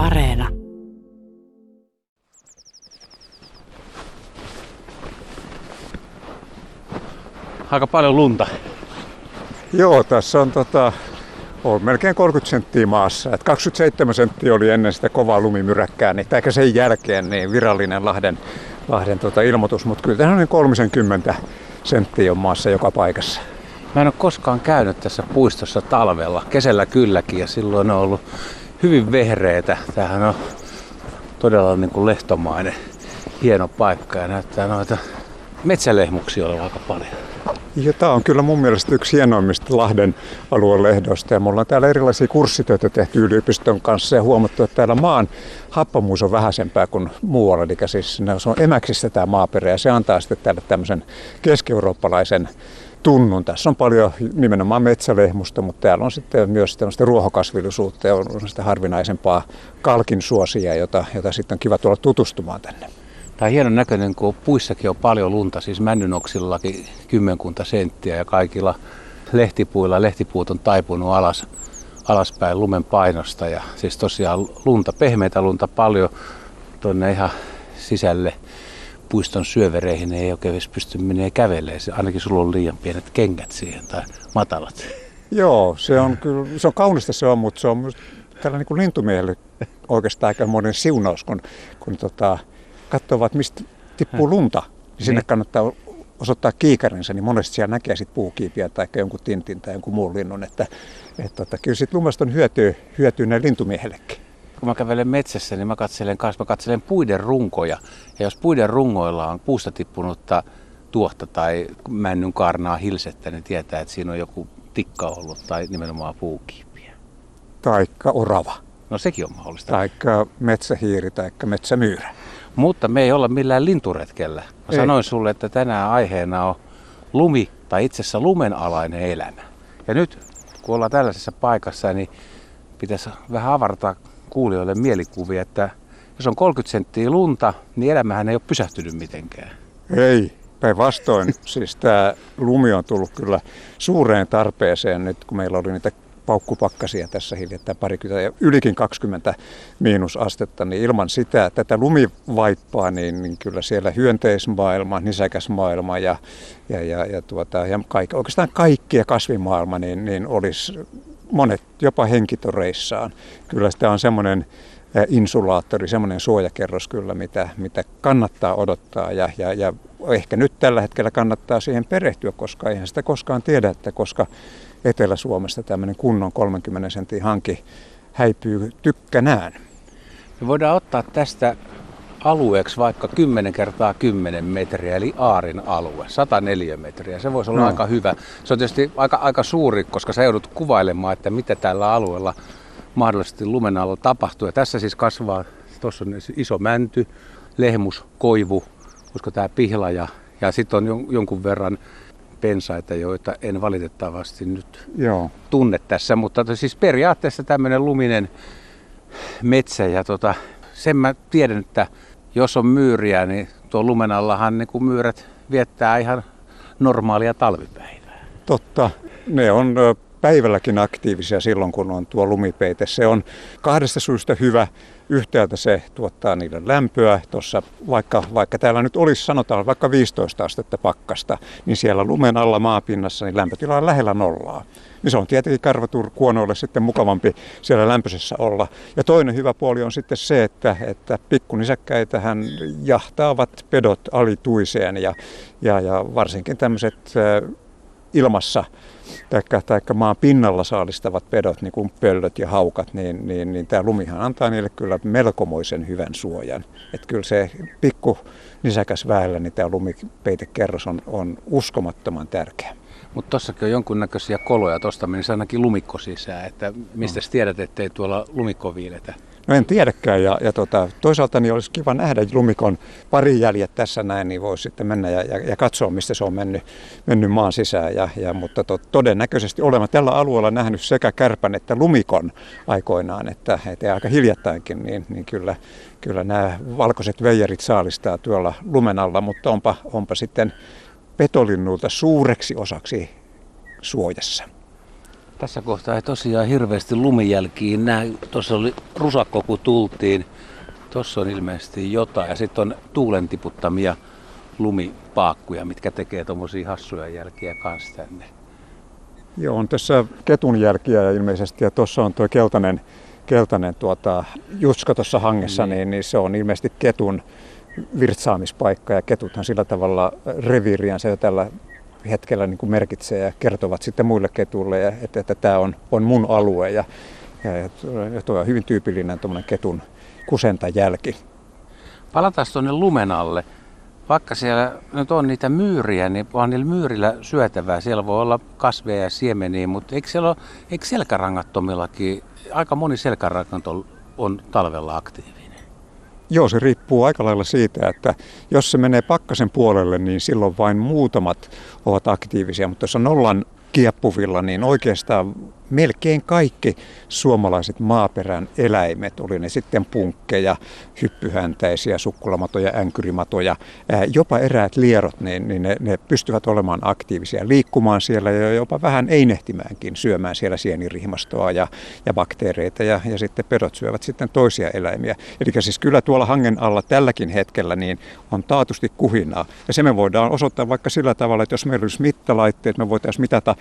Areena. Aika paljon lunta. Joo, tässä on, tota, on melkein 30 senttiä maassa. Et 27 senttiä oli ennen sitä kovaa lumimyräkkää, niin, tai sen jälkeen niin virallinen Lahden, Lahden tota, ilmoitus, mutta kyllä tämä on niin 30 senttiä on maassa joka paikassa. Mä en ole koskaan käynyt tässä puistossa talvella, kesällä kylläkin ja silloin on ollut hyvin vehreitä. Tämähän on todella niin kuin lehtomainen hieno paikka ja näyttää noita metsälehmuksia olevan aika paljon. Ja tämä on kyllä mun mielestä yksi hienoimmista Lahden alueen lehdoista. Ja mulla on täällä erilaisia kurssitöitä tehty yliopiston kanssa ja huomattu, että täällä maan happamuus on vähäisempää kuin muualla. Eli siis se on emäksissä tämä maaperä ja se antaa sitten tälle tämmöisen keski-eurooppalaisen tunnun. Tässä on paljon nimenomaan metsälehmusta, mutta täällä on sitten myös tämmöistä ruohokasvillisuutta ja on sitä harvinaisempaa kalkin suosia, jota, jota sitten on kiva tulla tutustumaan tänne. Tämä on hienon näköinen, kun puissakin on paljon lunta, siis männynoksillakin kymmenkunta senttiä ja kaikilla lehtipuilla lehtipuut on taipunut alas, alaspäin lumen painosta. Ja siis tosiaan lunta, pehmeitä lunta paljon tuonne ihan sisälle puiston syövereihin ei oikein edes pysty menemään kävelemään. Ainakin sulla on liian pienet kengät siihen tai matalat. Joo, se on kyllä, se on kaunista se on, mutta se on myös tällä niin kuin lintumiehelle oikeastaan aika monen siunaus, kun, kun tota, katsovat, mistä tippuu lunta, niin sinne niin. kannattaa osoittaa kiikarinsä, niin monesti siellä näkee sit puukiipiä tai jonkun tintin tai jonkun muun linnun. Että, että, että kyllä siitä lumesta on hyötyä, hyötyä näin lintumiehellekin. Kun mä kävelen metsässä, niin mä katselen kanssa, mä katselen puiden runkoja. Ja jos puiden rungoilla on puusta tippunutta tuohta tai männyn kaarnaa hilsettä, niin tietää, että siinä on joku tikka ollut tai nimenomaan puukiipiä. Taikka orava. No sekin on mahdollista. Taikka metsähiiri tai metsämyyrä. Mutta me ei olla millään linturetkellä. Mä ei. sanoin sulle, että tänään aiheena on lumi tai itse asiassa lumenalainen elämä. Ja nyt kun ollaan tällaisessa paikassa, niin pitäisi vähän avartaa kuulijoille mielikuvia, että jos on 30 senttiä lunta, niin elämähän ei ole pysähtynyt mitenkään. Ei, päinvastoin. siis tämä lumi on tullut kyllä suureen tarpeeseen nyt, kun meillä oli niitä paukkupakkasia tässä hiljattain parikymmentä ja ylikin 20 miinusastetta, niin ilman sitä, tätä lumivaippaa, niin, niin kyllä siellä hyönteismaailma, nisäkäsmaailma ja, ja, ja, ja, tuota, ja kaikki, oikeastaan kaikkia kasvimaailma, niin, niin olisi monet jopa henkitoreissaan. Kyllä sitä on semmoinen insulaattori, semmoinen suojakerros kyllä, mitä, mitä kannattaa odottaa ja, ja, ja ehkä nyt tällä hetkellä kannattaa siihen perehtyä, koska eihän sitä koskaan tiedä, että koska Etelä-Suomesta tämmöinen kunnon 30 sentin hanki häipyy tykkänään. Me voidaan ottaa tästä alueeksi vaikka 10 kertaa 10 metriä, eli Aarin alue, 104 metriä. Se voisi olla no. aika hyvä. Se on tietysti aika, aika suuri, koska sä joudut kuvailemaan, että mitä tällä alueella mahdollisesti lumen alla tapahtuu. Ja tässä siis kasvaa, tuossa on iso mänty, lehmus, koivu, koska tämä pihla ja, ja sitten on jonkun verran pensaita, joita en valitettavasti nyt Joo. tunne tässä, mutta siis periaatteessa tämmöinen luminen metsä ja tota, sen mä tiedän, että jos on myyriä, niin tuo lumen allahan niin kuin myyrät viettää ihan normaalia talvipäivää. Totta. Ne on päivälläkin aktiivisia silloin, kun on tuo lumipeite. Se on kahdesta syystä hyvä. Yhtäältä se tuottaa niille lämpöä. Tuossa, vaikka, vaikka täällä nyt olisi sanotaan vaikka 15 astetta pakkasta, niin siellä lumen alla maapinnassa niin lämpötila on lähellä nollaa. Niin se on tietenkin karvaturkuonoille sitten mukavampi siellä lämpöisessä olla. Ja toinen hyvä puoli on sitten se, että, että pikkunisäkkäitähän jahtaavat pedot alituiseen ja, ja, ja varsinkin tämmöiset ilmassa tai, maan pinnalla saalistavat pedot, niin kuin pöllöt ja haukat, niin, niin, niin tämä lumihan antaa niille kyllä melkomoisen hyvän suojan. Että kyllä se pikku nisäkäs väellä, niin tämä lumipeitekerros on, on uskomattoman tärkeä. Mutta tuossakin on jonkunnäköisiä koloja, tuosta menisi ainakin lumikko sisään, että mistä no. tiedät, ettei tuolla lumikko viiletä? No en tiedäkään ja, ja tota, toisaalta niin olisi kiva nähdä lumikon pari jäljet tässä näin, niin voisi sitten mennä ja, ja, ja katsoa, mistä se on mennyt, mennyt maan sisään. Ja, ja, mutta to, todennäköisesti olemme tällä alueella nähnyt sekä kärpän että lumikon aikoinaan, että, että aika hiljattainkin, niin, niin kyllä, kyllä nämä valkoiset veijerit saalistaa tuolla lumen alla, mutta onpa, onpa sitten petolinnulta suureksi osaksi suojassa. Tässä kohtaa ei tosiaan hirveästi lumijälkiin näy. Tuossa oli rusakko, kun tultiin. Tuossa on ilmeisesti jotain. Ja sitten on tuulen tiputtamia lumipaakkuja, mitkä tekee tuommoisia hassuja jälkiä kanssa tänne. Joo, on tässä ketun jälkiä ja ilmeisesti, ja tuossa on tuo keltainen, keltainen tuota, jutska tuossa hangessa, niin. Niin, niin se on ilmeisesti ketun virtsaamispaikka, ja ketuthan sillä tavalla reviiriänsä jo tällä hetkellä niin kuin merkitsee ja kertovat sitten muille ketuille, että, että tämä on, on mun alue, ja, ja, ja tuo on hyvin tyypillinen ketun kusentajälki. Palataan tuonne lumen alle vaikka siellä nyt on niitä myyriä, niin vaan niillä myyrillä syötävää. Siellä voi olla kasveja ja siemeniä, mutta eikö, siellä ole, eikö selkärangattomillakin, aika moni selkärangat on talvella aktiivinen? Joo, se riippuu aika lailla siitä, että jos se menee pakkasen puolelle, niin silloin vain muutamat ovat aktiivisia, mutta jos on nollan kieppuvilla, niin oikeastaan melkein kaikki suomalaiset maaperän eläimet, oli ne sitten punkkeja, hyppyhäntäisiä, sukkulamatoja, änkyrimatoja, jopa eräät lierot, niin, niin ne, ne pystyvät olemaan aktiivisia, liikkumaan siellä ja jopa vähän einehtimäänkin, syömään siellä sienirihmastoa ja, ja bakteereita ja, ja sitten pedot syövät sitten toisia eläimiä. Eli siis kyllä tuolla hangen alla tälläkin hetkellä niin on taatusti kuhinaa. Ja se me voidaan osoittaa vaikka sillä tavalla, että jos meillä olisi mittalaitteet, me voitaisiin mitata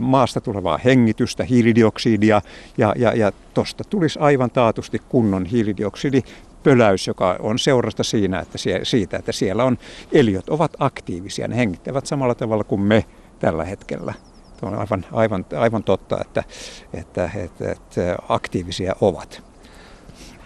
maasta tulevaa hengitystä, hiilidioksidia ja, ja, ja tuosta tulisi aivan taatusti kunnon hiilidioksidipöläys, joka on seurasta siinä, että siitä, että siellä on eliöt ovat aktiivisia. Ne hengittävät samalla tavalla kuin me tällä hetkellä. Tuo on aivan, aivan, aivan totta, että, että, että, että aktiivisia ovat.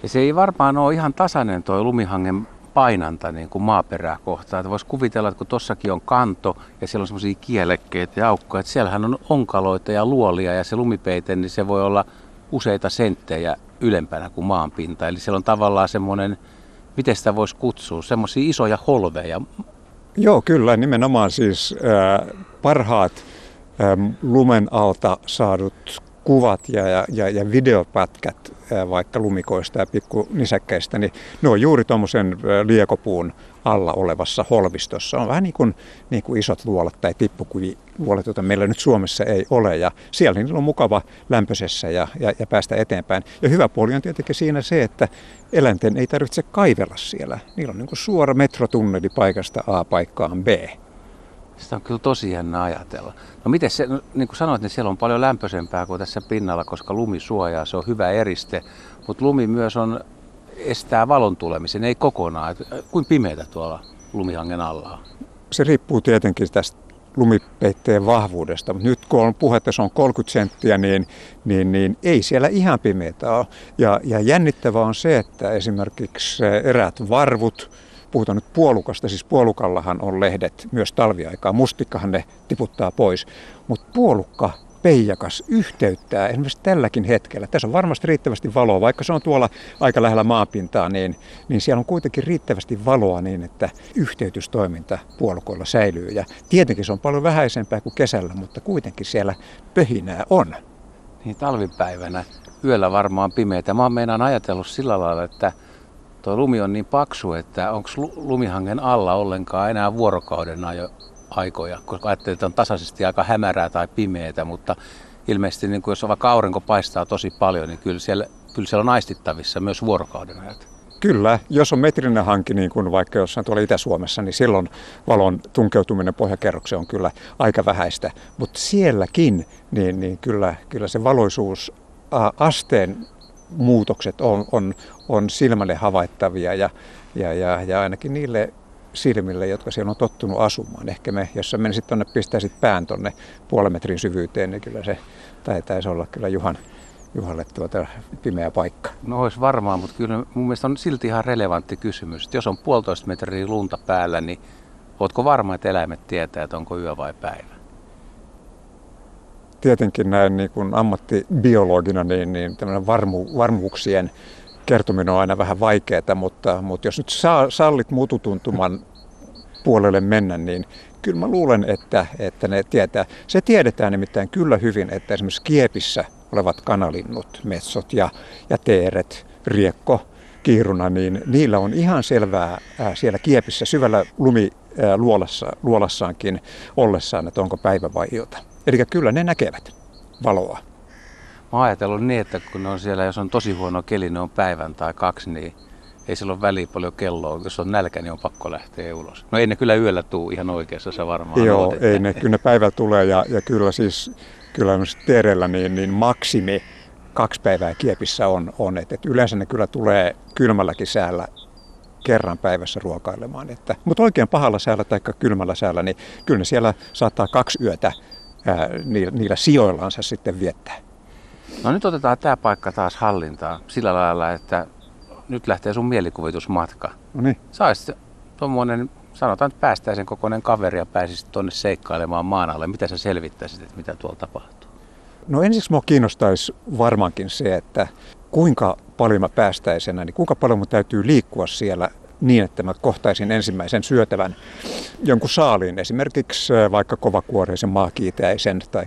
Ja se ei varmaan ole ihan tasainen tuo lumihangen painanta niin kuin maaperää kohtaan. Että voisi kuvitella, että kun tossakin on kanto ja siellä on semmoisia kielekkeitä ja aukkoja, että siellähän on onkaloita ja luolia ja se lumipeite, niin se voi olla useita senttejä ylempänä kuin maanpinta. Eli siellä on tavallaan semmoinen, miten sitä voisi kutsua, semmoisia isoja holveja. Joo, kyllä, nimenomaan siis äh, parhaat lumen alta saadut kuvat ja, ja, ja, ja videopätkät vaikka lumikoista ja pikkunisäkkäistä, niin ne on juuri tuommoisen liekopuun alla olevassa holvistossa. On vähän niin kuin, niin kuin isot luolat tai tippukuviluolat, joita meillä nyt Suomessa ei ole. Ja siellä niillä on mukava lämpöisessä ja, ja, ja päästä eteenpäin. Ja hyvä puoli on tietenkin siinä se, että eläinten ei tarvitse kaivella siellä. Niillä on niin kuin suora metrotunneli paikasta A paikkaan B. Sitä on kyllä tosi jännä ajatella. No miten se, niin kuin sanoit, niin siellä on paljon lämpöisempää kuin tässä pinnalla, koska lumi suojaa, se on hyvä eriste. Mutta lumi myös on, estää valon tulemisen, ei kokonaan. Et, äh, kuin pimeätä tuolla lumihangen alla on? Se riippuu tietenkin tästä lumipeitteen vahvuudesta, mutta nyt kun on puhetta, se on 30 senttiä, niin, niin, niin ei siellä ihan pimeätä ole. Ja, ja jännittävää on se, että esimerkiksi eräät varvut, puhutaan nyt puolukasta, siis puolukallahan on lehdet myös talviaikaa, mustikkahan ne tiputtaa pois, mutta puolukka peijakas yhteyttää esimerkiksi tälläkin hetkellä. Tässä on varmasti riittävästi valoa, vaikka se on tuolla aika lähellä maapintaa, niin, niin siellä on kuitenkin riittävästi valoa niin, että yhteytystoiminta puolukoilla säilyy. Ja tietenkin se on paljon vähäisempää kuin kesällä, mutta kuitenkin siellä pöhinää on. Niin talvipäivänä yöllä varmaan pimeitä. Mä oon meinaan ajatellut sillä lailla, että tuo lumi on niin paksu, että onko lumihangen alla ollenkaan enää vuorokauden ajo, aikoja, koska ajattelin, että on tasaisesti aika hämärää tai pimeää, mutta ilmeisesti niin kuin jos vaikka aurinko paistaa tosi paljon, niin kyllä siellä, kyllä siellä on aistittavissa myös vuorokauden ajat. Kyllä, jos on metrinen hanki, niin kuin vaikka jossain tuolla Itä-Suomessa, niin silloin valon tunkeutuminen pohjakerrokseen on kyllä aika vähäistä. Mutta sielläkin, niin, niin kyllä, kyllä se valoisuus asteen muutokset on, on, on silmälle havaittavia ja, ja, ja, ja ainakin niille silmille, jotka siellä on tottunut asumaan. Ehkä me, jos sä menisit tuonne, pistäisit pään tuonne puolen metrin syvyyteen, niin kyllä se taitaisi olla kyllä Juhan, Juhalle tuota pimeä paikka. No olisi varmaan, mutta kyllä mun mielestä on silti ihan relevantti kysymys. Että jos on puolitoista metriä lunta päällä, niin ootko varma, että eläimet tietää, että onko yö vai päivä? Tietenkin näin niin kuin ammattibiologina, niin, niin varmu, varmuuksien kertominen on aina vähän vaikeaa, mutta, mutta jos nyt saa, sallit mututuntuman puolelle mennä, niin kyllä mä luulen, että, että ne tietää. Se tiedetään nimittäin kyllä hyvin, että esimerkiksi Kiepissä olevat kanalinnut, metsot ja, ja teeret, riekko, kiiruna, niin niillä on ihan selvää ää, siellä Kiepissä syvällä lumiluolassa luolassaankin ollessaan, että onko päivä vai ilta. Eli kyllä ne näkevät valoa. Mä oon ajatellut niin, että kun ne on siellä, jos on tosi huono keli, ne on päivän tai kaksi, niin ei sillä ole väliä paljon kelloa. Jos on nälkä, niin on pakko lähteä ulos. No ei ne kyllä yöllä tuu ihan oikeassa, sä varmaan Joo, oot, ei ne, kyllä ne päivällä tulee ja, ja kyllä siis kyllä tereillä niin, niin maksimi kaksi päivää kiepissä on, on että, että yleensä ne kyllä tulee kylmälläkin säällä kerran päivässä ruokailemaan. Että, mutta oikein pahalla säällä tai kylmällä säällä, niin kyllä ne siellä saattaa kaksi yötä ää, niillä, niillä sijoillansa sitten viettää. No nyt otetaan tämä paikka taas hallintaan sillä lailla, että nyt lähtee sun mielikuvitusmatka. No niin. Saisit tuommoinen, sanotaan, että päästäisen kokoinen kaveri ja pääsisit tuonne seikkailemaan maan alle. Mitä sä selvittäisit, että mitä tuolla tapahtuu? No ensiksi mua kiinnostaisi varmaankin se, että kuinka paljon mä päästäisin, niin kuinka paljon mun täytyy liikkua siellä niin, että mä kohtaisin ensimmäisen syötävän jonkun saaliin, esimerkiksi vaikka kovakuoreisen maakiitäisen tai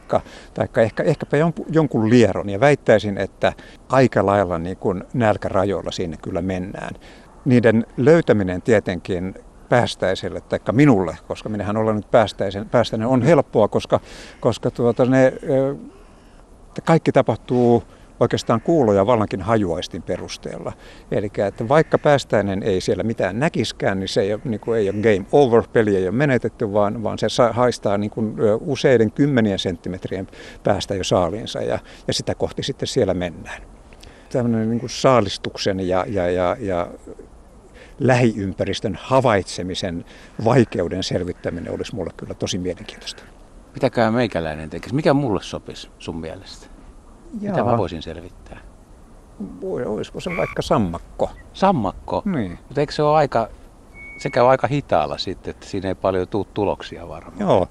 taikka ehkä, ehkäpä jonkun lieron. Ja väittäisin, että aika lailla niin kuin nälkärajoilla sinne kyllä mennään. Niiden löytäminen tietenkin päästäiselle, tai minulle, koska minähän olen nyt päästäisen, päästäinen, on helppoa, koska, koska tuota, ne, kaikki tapahtuu oikeastaan kuulo- ja vallankin hajuaistin perusteella. Eli että vaikka päästäinen ei siellä mitään näkiskään, niin se ei ole, niin kuin, ei ole game over, peli ei ole menetetty, vaan, vaan se haistaa niin kuin useiden kymmenien senttimetrien päästä jo saaliinsa ja, ja sitä kohti sitten siellä mennään. Tällainen niin kuin saalistuksen ja, ja, ja, ja lähiympäristön havaitsemisen vaikeuden selvittäminen olisi mulle kyllä tosi mielenkiintoista. Mitäkään meikäläinen tekisi? Mikä mulle sopisi sun mielestä? Jaa. Mitä mä voisin selvittää? Voi, olisiko se vaikka sammakko? Sammakko? Niin. Mutta eikö se ole aika, se käy aika hitaalla sitten, että siinä ei paljon tule tuloksia varmaan. Joo,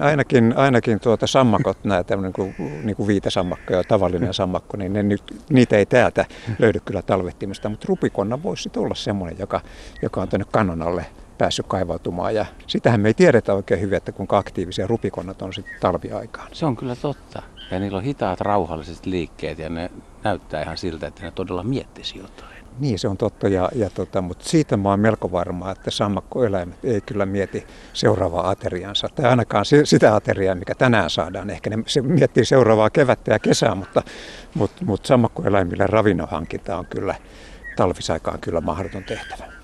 ainakin, ainakin tuota sammakot, nämä tämmöinen kuin, niin kuin viitesammakko ja tavallinen sammakko, niin ne nyt, niitä ei täältä löydy kyllä talvettimesta, mutta rupikonna voisi olla semmoinen, joka, joka on tuonne kannon alle päässyt kaivautumaan. Ja sitähän me ei tiedetä oikein hyvin, että kuinka aktiivisia rupikonnat on sitten talviaikaan. Se on kyllä totta. Ja niillä on hitaat rauhalliset liikkeet ja ne näyttää ihan siltä, että ne todella miettisi jotain. Niin, se on totta, ja, ja tota, mutta siitä mä oon melko varma, että sammakkoeläimet ei kyllä mieti seuraavaa ateriansa, tai ainakaan sitä ateriaa, mikä tänään saadaan. Ehkä ne se miettii seuraavaa kevättä ja kesää, mutta, mutta, mutta sammakkoeläimille ravinnon hankinta on kyllä talvisaikaan kyllä mahdoton tehtävä.